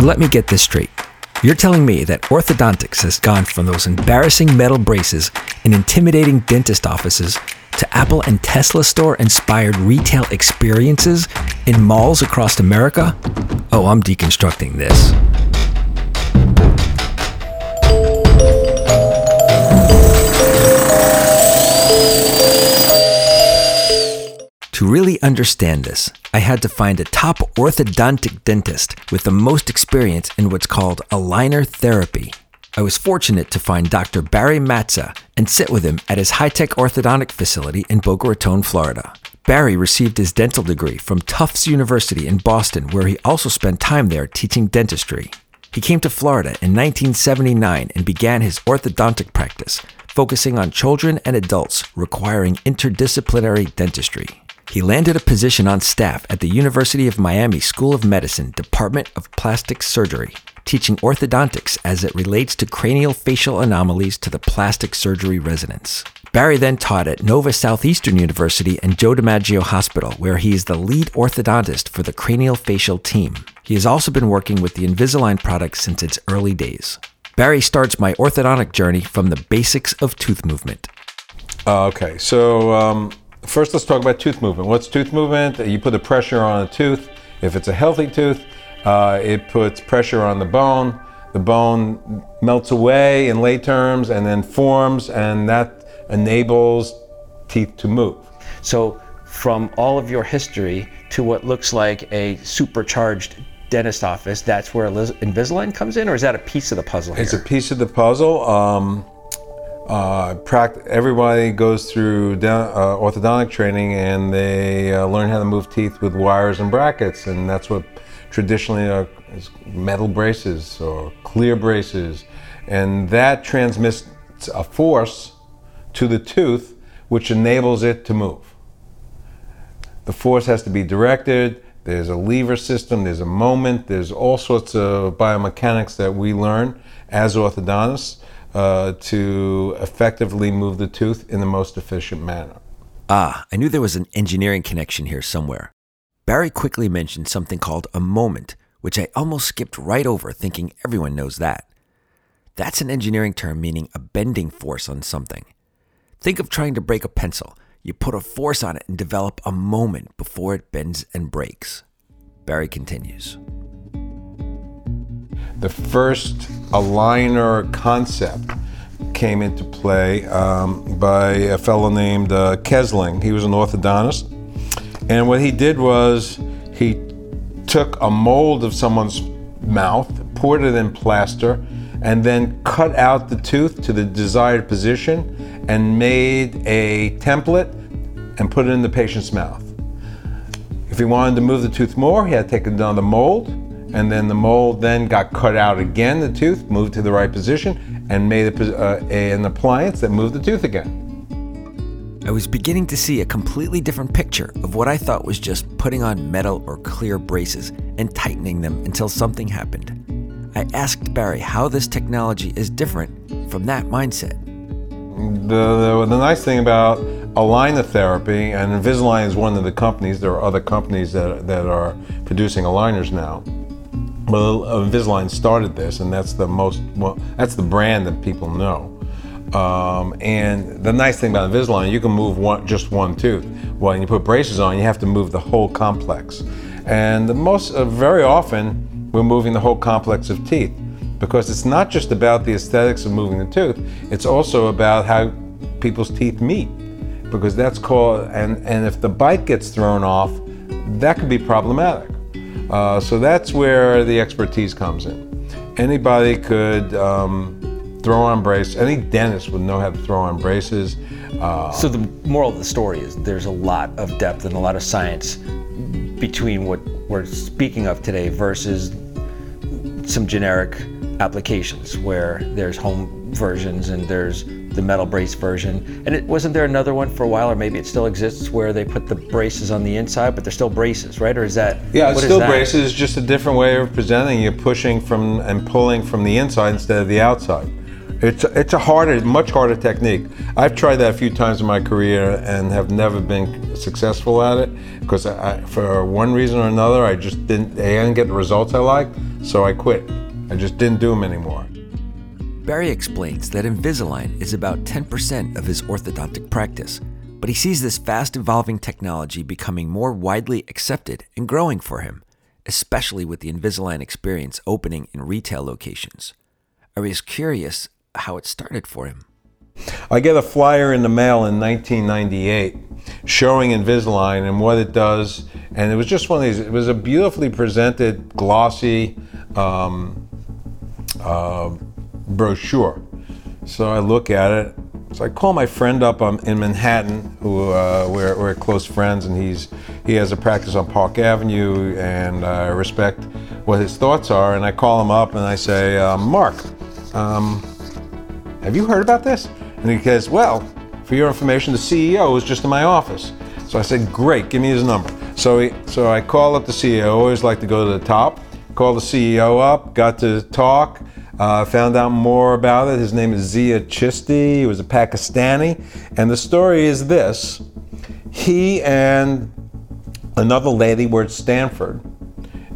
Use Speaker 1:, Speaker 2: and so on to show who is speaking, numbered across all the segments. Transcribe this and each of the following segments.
Speaker 1: So let me get this straight. You're telling me that orthodontics has gone from those embarrassing metal braces in intimidating dentist offices to Apple and Tesla store inspired retail experiences in malls across America? Oh, I'm deconstructing this. To really understand this, I had to find a top orthodontic dentist with the most experience in what's called aligner therapy. I was fortunate to find Dr. Barry Matza and sit with him at his high tech orthodontic facility in Boca Raton, Florida. Barry received his dental degree from Tufts University in Boston, where he also spent time there teaching dentistry. He came to Florida in 1979 and began his orthodontic practice, focusing on children and adults requiring interdisciplinary dentistry. He landed a position on staff at the University of Miami School of Medicine, Department of Plastic Surgery, teaching orthodontics as it relates to craniofacial anomalies to the plastic surgery residents. Barry then taught at Nova Southeastern University and Joe DiMaggio Hospital, where he is the lead orthodontist for the craniofacial team. He has also been working with the Invisalign product since its early days. Barry starts my orthodontic journey from the basics of tooth movement.
Speaker 2: Uh, okay, so um, first let's talk about tooth movement. What's tooth movement? You put the pressure on a tooth. If it's a healthy tooth, uh, it puts pressure on the bone. The bone melts away in lay terms and then forms, and that enables teeth to move.
Speaker 3: So, from all of your history to what looks like a supercharged dentist office, that's where Invisalign comes in, or is that a piece of the puzzle? Here?
Speaker 2: It's a piece of the puzzle. Um, uh, everybody goes through uh, orthodontic training and they uh, learn how to move teeth with wires and brackets, and that's what traditionally are metal braces or clear braces, and that transmits a force to the tooth which enables it to move. The force has to be directed. There's a lever system, there's a moment, there's all sorts of biomechanics that we learn as orthodontists uh, to effectively move the tooth in the most efficient manner.
Speaker 1: Ah, I knew there was an engineering connection here somewhere. Barry quickly mentioned something called a moment, which I almost skipped right over, thinking everyone knows that. That's an engineering term meaning a bending force on something. Think of trying to break a pencil. You put a force on it and develop a moment before it bends and breaks. Barry continues.
Speaker 2: The first aligner concept came into play um, by a fellow named uh, Kesling. He was an orthodontist. And what he did was he took a mold of someone's mouth, poured it in plaster, and then cut out the tooth to the desired position and made a template and put it in the patient's mouth. If he wanted to move the tooth more, he had to take another mold, and then the mold then got cut out again, the tooth, moved to the right position, and made a, uh, an appliance that moved the tooth again.
Speaker 1: I was beginning to see a completely different picture of what I thought was just putting on metal or clear braces and tightening them until something happened. I asked Barry how this technology is different from that mindset.
Speaker 2: The, the, the nice thing about aligner therapy, and Invisalign is one of the companies, there are other companies that, that are producing aligners now. Well, Invisalign started this, and that's the most, well, that's the brand that people know. Um, and the nice thing about Invisalign, you can move one, just one tooth. Well, when you put braces on, you have to move the whole complex. And the most, uh, very often, we're moving the whole complex of teeth because it's not just about the aesthetics of moving the tooth, it's also about how people's teeth meet because that's called, and, and if the bite gets thrown off, that could be problematic. Uh, so that's where the expertise comes in. Anybody could um, throw on braces, any dentist would know how to throw on braces.
Speaker 3: Uh, so the moral of the story is there's a lot of depth and a lot of science between what we're speaking of today versus some generic applications where there's home versions and there's the metal brace version. And it wasn't there another one for a while, or maybe it still exists, where they put the braces on the inside, but they're still braces, right? Or is that?
Speaker 2: Yeah, it's still braces, just a different way of presenting. You're pushing from and pulling from the inside instead of the outside. It's it's a harder, much harder technique. I've tried that a few times in my career and have never been successful at it because I, for one reason or another, I just didn't. I didn't get the results I liked. So I quit. I just didn't do them anymore.
Speaker 1: Barry explains that Invisalign is about 10% of his orthodontic practice, but he sees this fast evolving technology becoming more widely accepted and growing for him, especially with the Invisalign experience opening in retail locations. I was curious how it started for him.
Speaker 2: I get a flyer in the mail in 1998 showing Invisalign and what it does, and it was just one of these. It was a beautifully presented, glossy um, uh, brochure. So I look at it. So I call my friend up um, in Manhattan, who uh, we're, we're close friends, and he's he has a practice on Park Avenue, and I respect what his thoughts are. And I call him up and I say, uh, Mark, um, have you heard about this? And he says, Well, for your information, the CEO is just in my office. So I said, Great, give me his number. So, he, so I call up the CEO. I always like to go to the top. Call the CEO up, got to talk, uh, found out more about it. His name is Zia Chishti. He was a Pakistani. And the story is this he and another lady were at Stanford.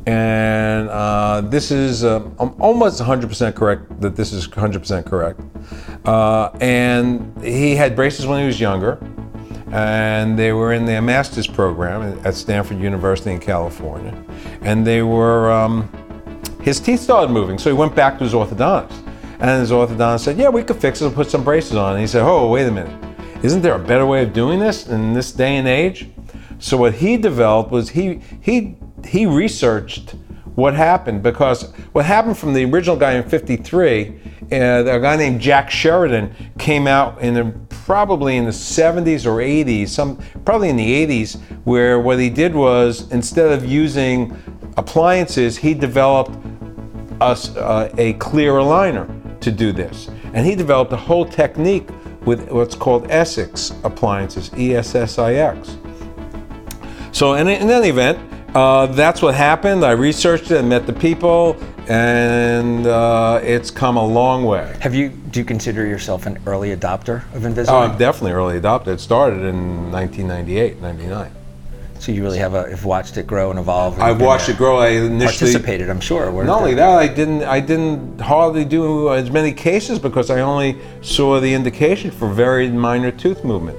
Speaker 2: And uh, this is, uh, I'm almost 100% correct that this is 100% correct. Uh, and he had braces when he was younger, and they were in their master's program at Stanford University in California. And they were, um, his teeth started moving, so he went back to his orthodontist. And his orthodontist said, Yeah, we could fix it, and put some braces on. And he said, Oh, wait a minute. Isn't there a better way of doing this in this day and age? So what he developed was he he he researched what happened because what happened from the original guy in 53 uh, a guy named jack sheridan came out in the probably in the 70s or 80s some probably in the 80s where what he did was instead of using appliances he developed a, uh, a clear aligner to do this and he developed a whole technique with what's called Essix appliances, E-S-S-I-X. So in, in any event, uh, that's what happened. I researched it and met the people, and uh, it's come a long way.
Speaker 3: Have you? Do you consider yourself an early adopter of Invisalign?
Speaker 2: Oh, I'm definitely early adopter. It started in 1998, 99.
Speaker 3: So you really have, a, have watched it grow and evolve. and
Speaker 2: I've watched it grow. I initially
Speaker 3: Participated, I'm sure.
Speaker 2: Not only that, I didn't. I didn't hardly do as many cases because I only saw the indication for very minor tooth movement.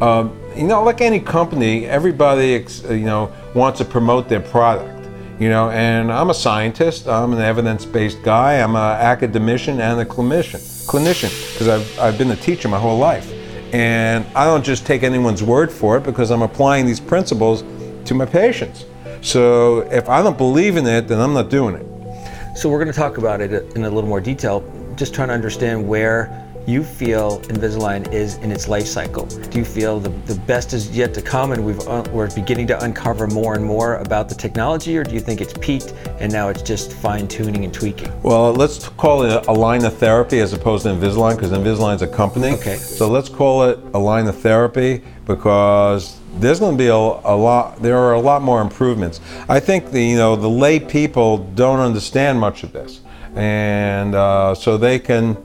Speaker 2: Um, you know, like any company, everybody ex- uh, you know wants to promote their product. You know, and I'm a scientist. I'm an evidence-based guy. I'm an academician and a clinician. Clinician, because I've I've been a teacher my whole life, and I don't just take anyone's word for it because I'm applying these principles to my patients. So if I don't believe in it, then I'm not doing it.
Speaker 3: So we're going to talk about it in a little more detail, just trying to understand where you feel Invisalign is in its life cycle. Do you feel the, the best is yet to come and we've, uh, we're beginning to uncover more and more about the technology, or do you think it's peaked and now it's just fine tuning and tweaking?
Speaker 2: Well, let's call it aligner therapy as opposed to Invisalign because Invisalign's a company.
Speaker 3: Okay.
Speaker 2: So let's call it aligner therapy because there's going to be a, a lot. There are a lot more improvements. I think the you know the lay people don't understand much of this, and uh, so they can.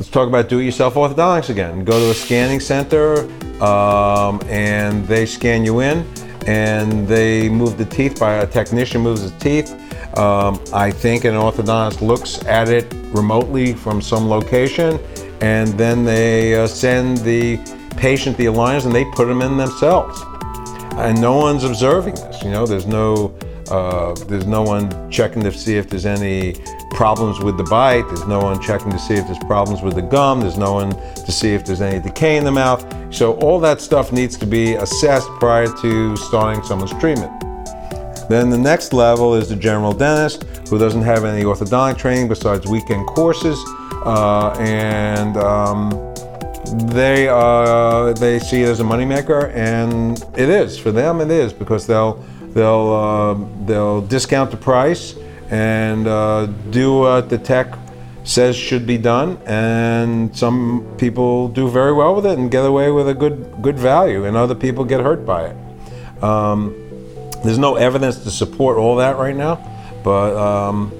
Speaker 2: Let's talk about do-it-yourself orthodontics again. Go to a scanning center, um, and they scan you in, and they move the teeth by a technician moves the teeth. Um, I think an orthodontist looks at it remotely from some location, and then they uh, send the patient the aligners, and they put them in themselves. And no one's observing this. You know, there's no uh, there's no one checking to see if there's any problems with the bite. There's no one checking to see if there's problems with the gum. There's no one to see if there's any decay in the mouth. So all that stuff needs to be assessed prior to starting someone's treatment. Then the next level is the general dentist who doesn't have any orthodontic training besides weekend courses, uh, and um, they uh, they see it as a moneymaker, and it is for them. It is because they'll they'll uh, they'll discount the price and uh, do what the tech says should be done, and some people do very well with it and get away with a good good value, and other people get hurt by it. Um, there's no evidence to support all that right now, but um,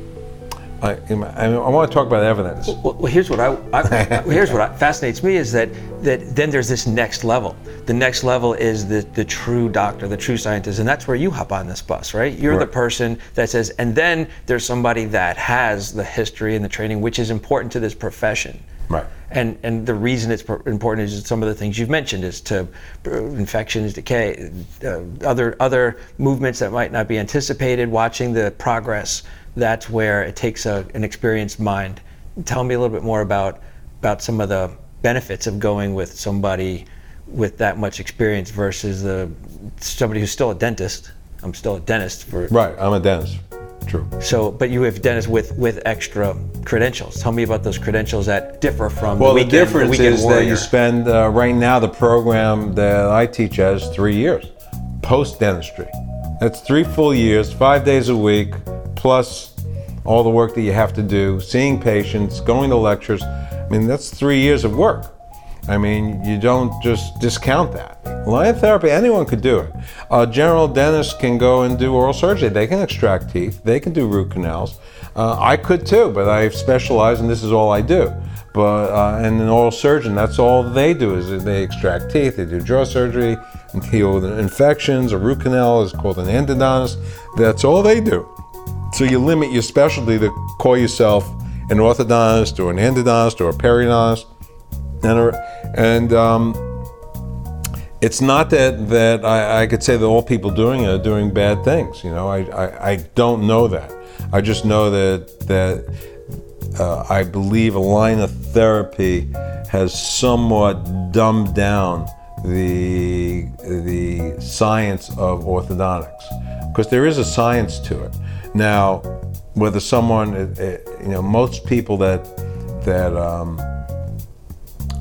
Speaker 2: I, I, I want to talk about evidence.
Speaker 3: Well, well here's what I, I here's what I, fascinates me is that that then there's this next level. The next level is the the true doctor, the true scientist, and that's where you hop on this bus, right? You're
Speaker 2: Right.
Speaker 3: the person that says, and then there's somebody that has the history and the training, which is important to this profession.
Speaker 2: Right.
Speaker 3: And and the reason it's important is some of the things you've mentioned is to uh, infections, decay, uh, other other movements that might not be anticipated. Watching the progress, that's where it takes a, an experienced mind. Tell me a little bit more about about some of the benefits of going with somebody with that much experience versus the somebody who's still a dentist. I'm still a dentist for
Speaker 2: Right, I'm a dentist. True.
Speaker 3: so, but you have dentists with with extra credentials. Tell me about those credentials that differ from
Speaker 2: Well,
Speaker 3: the
Speaker 2: the, difference
Speaker 3: weekend
Speaker 2: is that you spend uh, right now the program that I teach has three years post dentistry. That's three full years, five days a week, plus all the work that you have to do, seeing patients, going to lectures. I mean, that's three years of work. I mean, you don't just discount that. Line therapy, anyone could do it. A general dentist can go and do oral surgery. They can extract teeth. They can do root canals. Uh, I could too, but I specialize and this is all I do. But uh, and an oral surgeon, that's all they do is they extract teeth. They do jaw surgery and heal the infections. A root canal is called an endodontist. That's all they do. So you limit your specialty to call yourself an orthodontist or an endodontist or a periodontist, and and um, it's not that that I, I could say that all people doing it are doing bad things. You know, I, I, I don't know that. I just know that that uh, I believe aligner therapy has somewhat dumbed down the the science of orthodontics because there is a science to it. Now, whether someone, uh, uh, you know, most people that that um,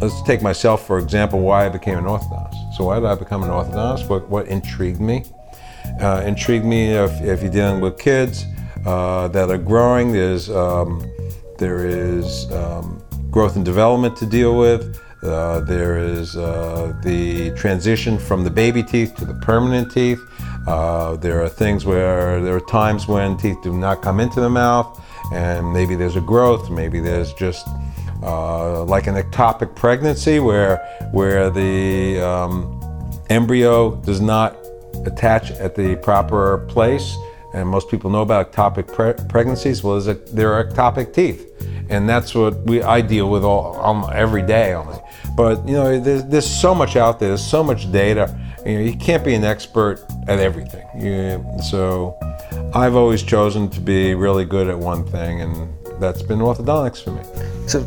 Speaker 2: let's take myself for example why i became an orthodontist. So why did i become an orthodontist? What, what intrigued me? Uh, intrigued me if, if you're dealing with kids uh, that are growing there's um, there is um, growth and development to deal with. Uh, there is uh, the transition from the baby teeth to the permanent teeth uh, there are things where there are times when teeth do not come into the mouth and maybe there's a growth maybe there's just uh, like an ectopic pregnancy where where the um, embryo does not attach at the proper place and most people know about ectopic pre- pregnancies well a, there are ectopic teeth. And that's what we I deal with all um, every day only. But you know there's, there's so much out there there's so much data you know you can't be an expert at everything you, so I've always chosen to be really good at one thing and that's been orthodontics for me
Speaker 3: So,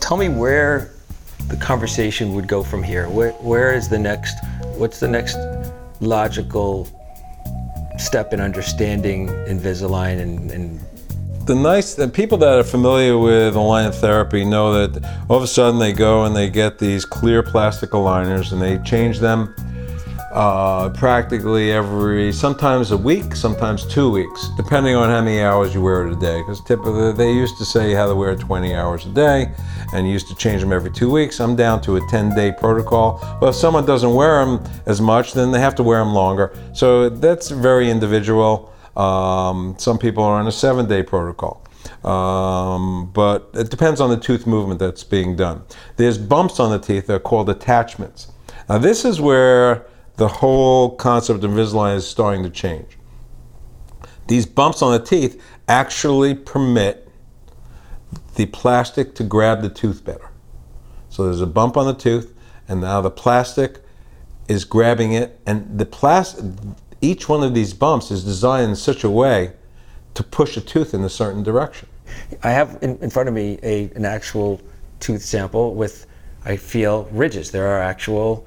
Speaker 3: tell me where the conversation would go from here. Where where is the next? What's the next logical step in understanding Invisalign and, and
Speaker 2: the nice the people that are familiar with align therapy know that all of a sudden they go and they get these clear plastic aligners and they change them uh, practically every sometimes a week sometimes two weeks depending on how many hours you wear it a day because typically they used to say you had to wear 20 hours a day and you used to change them every two weeks i'm down to a 10 day protocol but if someone doesn't wear them as much then they have to wear them longer so that's very individual um, some people are on a seven day protocol. Um, but it depends on the tooth movement that's being done. There's bumps on the teeth that are called attachments. Now, this is where the whole concept of Invisalign is starting to change. These bumps on the teeth actually permit the plastic to grab the tooth better. So there's a bump on the tooth, and now the plastic is grabbing it, and the plastic, each one of these bumps is designed in such a way to push a tooth in a certain direction.
Speaker 3: I have in, in front of me a, an actual tooth sample with, I feel, ridges. There are actual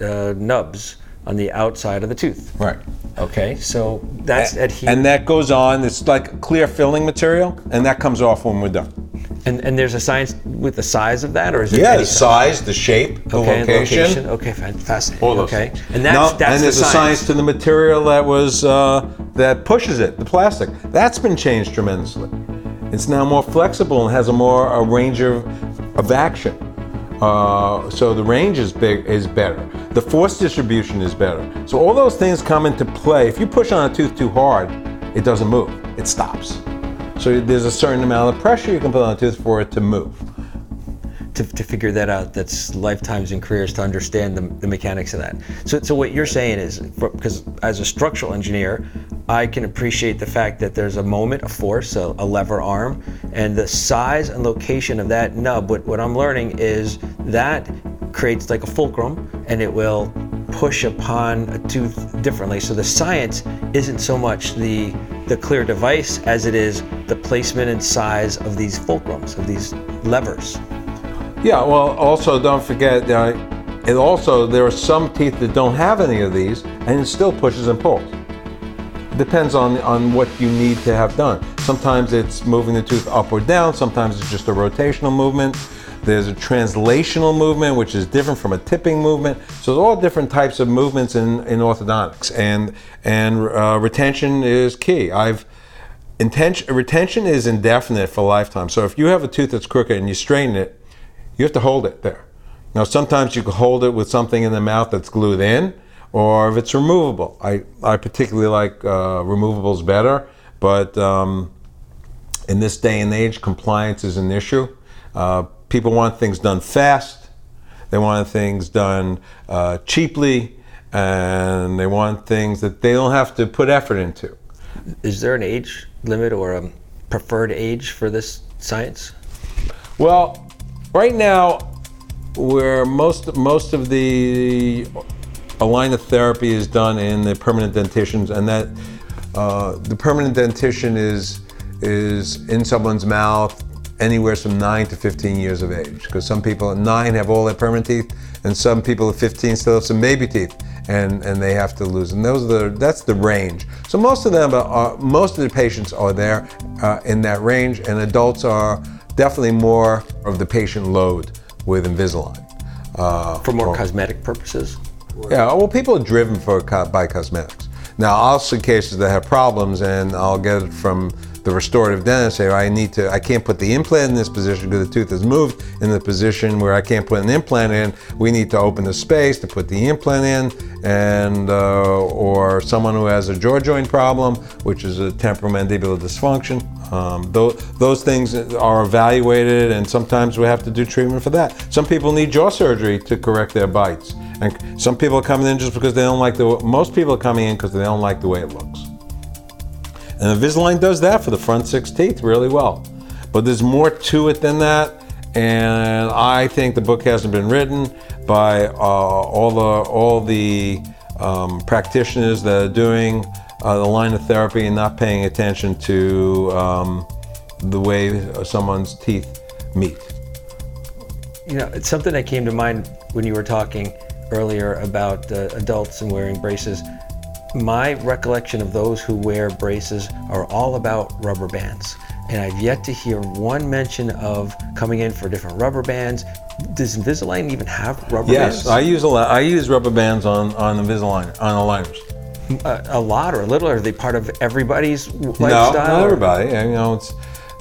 Speaker 3: uh, nubs on the outside of the tooth.
Speaker 2: Right.
Speaker 3: Okay, so that's adhered.
Speaker 2: And that goes on, it's like clear filling material, and that comes off when we're done.
Speaker 3: And, and there's a science with the size of that, or is it
Speaker 2: Yeah, the
Speaker 3: size?
Speaker 2: the shape, the
Speaker 3: Okay,
Speaker 2: location.
Speaker 3: Okay, fan- fascinating.
Speaker 2: All those
Speaker 3: okay,
Speaker 2: things.
Speaker 3: and that's
Speaker 2: no,
Speaker 3: that's
Speaker 2: and
Speaker 3: the
Speaker 2: there's a science to the material that was uh, that pushes it, the plastic. That's been changed tremendously. It's now more flexible and has a more a range of, of action. Uh, so the range is big is better. The force distribution is better. So all those things come into play. If you push on a tooth too hard, it doesn't move. It stops. So there's a certain amount of pressure you can put on a tooth for it to move.
Speaker 3: To, to figure that out, that's lifetimes and careers to understand the, the mechanics of that. So, so what you're saying is, because as a structural engineer, I can appreciate the fact that there's a moment a force, a, a lever arm, and the size and location of that nub. What, what I'm learning is that creates like a fulcrum, and it will push upon a tooth differently. So the science isn't so much the the clear device as it is the placement and size of these fulcrums, of these levers.
Speaker 2: Yeah, well, also don't forget, uh, it also, there are some teeth that don't have any of these, and it still pushes and pulls. Depends on, on what you need to have done. Sometimes it's moving the tooth up or down, sometimes it's just a rotational movement. There's a translational movement, which is different from a tipping movement. So there's all different types of movements in, in orthodontics, and and uh, retention is key. I've intention retention is indefinite for a lifetime. So if you have a tooth that's crooked and you straighten it, you have to hold it there. Now sometimes you can hold it with something in the mouth that's glued in, or if it's removable. I I particularly like uh, removables better, but um, in this day and age, compliance is an issue. Uh, people want things done fast, they want things done uh, cheaply, and they want things that they don't have to put effort into.
Speaker 3: Is there an age limit or a preferred age for this science?
Speaker 2: Well, right now, where most most of the aligner therapy is done in the permanent dentitions, and that uh, the permanent dentition is is in someone's mouth anywhere from 9 to 15 years of age. Because some people at 9 have all their permanent teeth, and some people at 15 still have some baby teeth, and, and they have to lose. And those are the, that's the range. So most of them, are, most of the patients are there uh, in that range, and adults are definitely more of the patient load with Invisalign.
Speaker 3: Uh, for more cosmetic purposes?
Speaker 2: Yeah, well, people are driven for by cosmetics. Now, I'll see cases that have problems, and I'll get it from the restorative dentist say, I need to, I can't put the implant in this position because the tooth has moved in the position where I can't put an implant in. We need to open the space to put the implant in, and uh, or someone who has a jaw joint problem, which is a temporomandibular dysfunction. Um, those, those things are evaluated, and sometimes we have to do treatment for that. Some people need jaw surgery to correct their bites, and some people are coming in just because they don't like the. Most people are coming in because they don't like the way it looks. And Invisalign does that for the front six teeth really well. But there's more to it than that. And I think the book hasn't been written by uh, all the all the um, practitioners that are doing uh, the line of therapy and not paying attention to um, the way someone's teeth meet.
Speaker 3: You know, it's something that came to mind when you were talking earlier about uh, adults and wearing braces my recollection of those who wear braces are all about rubber bands. And I've yet to hear one mention of coming in for different rubber bands. Does Invisalign even have rubber
Speaker 2: yes,
Speaker 3: bands?
Speaker 2: Yes, I use a lot. I use rubber bands on on Invisalign on aligners.
Speaker 3: A, a lot or a little? Are they part of everybody's lifestyle?
Speaker 2: No, not everybody. You know, it's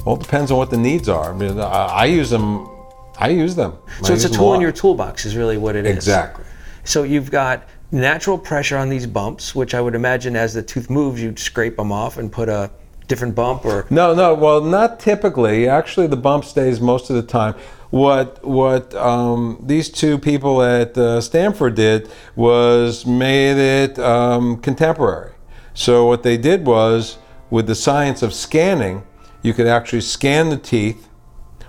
Speaker 2: all depends on what the needs are. I, mean, I, I use them. I use them.
Speaker 3: So I it's a tool a in your toolbox, is really what it
Speaker 2: is. Exactly.
Speaker 3: So you've got natural pressure on these bumps, which I would imagine as the tooth moves, you'd scrape them off and put a different bump or
Speaker 2: no no well not typically. Actually the bump stays most of the time. What what um, these two people at uh, stanford did was made it um, contemporary. So what they did was with the science of scanning you could actually scan the teeth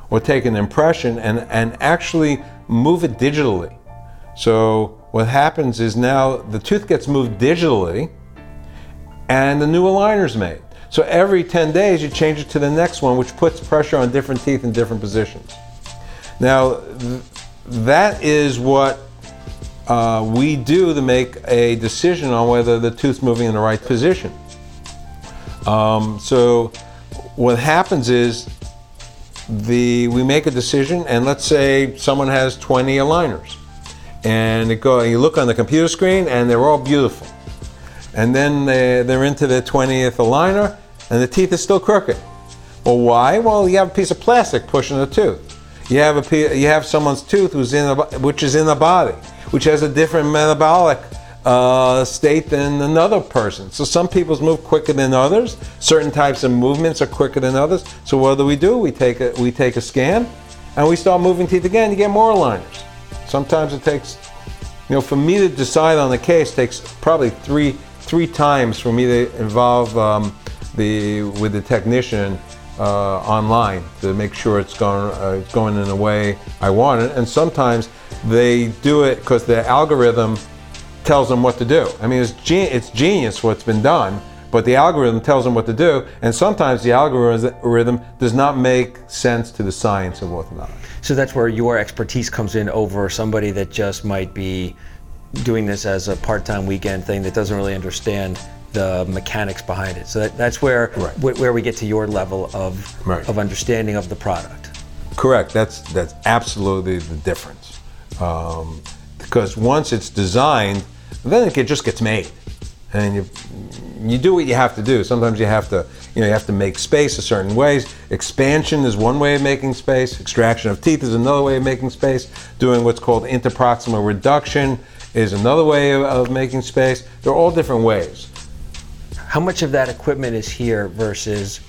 Speaker 2: or take an impression and, and actually move it digitally. So what happens is now the tooth gets moved digitally and the new aligner is made. So every 10 days you change it to the next one, which puts pressure on different teeth in different positions. Now, th- that is what uh, we do to make a decision on whether the tooth's moving in the right position. Um, so what happens is the we make a decision, and let's say someone has 20 aligners and it go, you look on the computer screen and they're all beautiful. And then they, they're into their 20th aligner and the teeth are still crooked. Well, why? Well, you have a piece of plastic pushing the tooth. You have a you have someone's tooth who's in a, which is in the body, which has a different metabolic uh, state than another person. So some people's move quicker than others. Certain types of movements are quicker than others. So what do we do? We take a we take a scan, and we start moving teeth again. You get more aligners. Sometimes it takes, you know, for me to decide on the case takes probably three three times for me to involve um, the with the technician uh, online to make sure it's going uh, it's going in the way I want it. And sometimes they do it because the algorithm tells them what to do. I mean, it's, gen- it's genius what's been done, but the algorithm tells them what to do, and sometimes the algorithm does not make sense to the science of orthodontics.
Speaker 3: So that's where your expertise comes in over somebody that just might be doing this as a part-time weekend thing that doesn't really understand the mechanics behind it. So that, that's where
Speaker 2: Right.
Speaker 3: wh- where we get to your level of
Speaker 2: Right.
Speaker 3: of understanding of the product.
Speaker 2: Correct. That's that's absolutely the difference. Um, because once it's designed, then it just gets made, and you you do what you have to do. Sometimes you have to you know you have to make space a certain ways. Expansion is one way of making space. Extraction of teeth is another way of making space. Doing what's called interproximal reduction is another way of, of making space. They're all different ways.
Speaker 3: How much of that equipment is here versus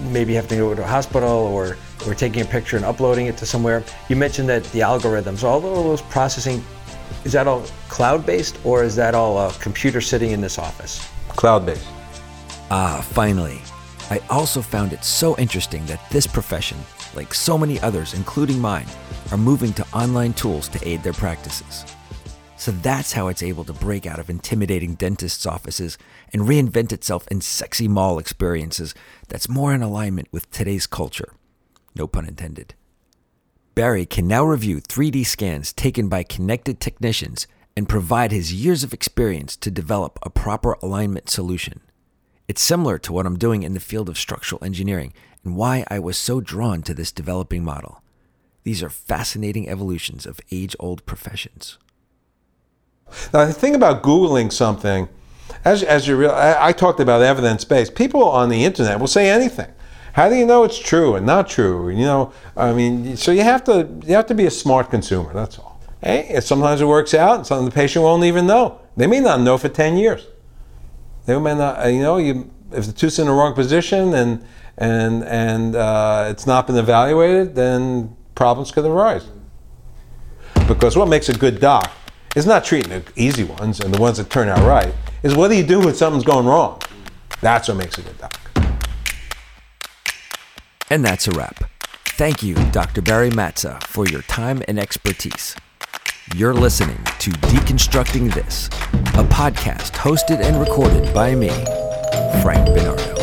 Speaker 3: maybe having to go to a hospital or, or taking a picture and uploading it to somewhere? You mentioned that the algorithms, all those processing, is that all cloud based or is that all a computer sitting in this office?
Speaker 2: Cloud-based.
Speaker 1: Ah, finally. I also found it so interesting that this profession, like so many others, including mine, are moving to online tools to aid their practices. So that's how it's able to break out of intimidating dentists' offices and reinvent itself in sexy mall experiences that's more in alignment with today's culture. No pun intended. Barry can now review 3D scans taken by connected technicians and provide his years of experience to develop a proper alignment solution. It's similar to what I'm doing in the field of structural engineering and why I was so drawn to this developing model. These are fascinating evolutions of age old professions.
Speaker 2: Now, the thing about Googling something, as, as you real, I, I talked about evidence based. People on the internet will say anything. How do you know it's true and not true? You know, I mean, so you have to you have to be a smart consumer. That's all. Hey, sometimes it works out, and sometimes the patient won't even know. They may not know for ten years. They may not. You know, you if the tooth's in the wrong position and and and uh, it's not been evaluated, then problems could arise. Because what makes a good doc is not treating the easy ones and the ones that turn out right. Is what do you do when something's going wrong? That's what makes a good doc.
Speaker 1: And that's a wrap. Thank you, Dr. Barry Matza, for your time and expertise. You're listening to Deconstructing This, a podcast hosted and recorded by me, Frank Bernardo.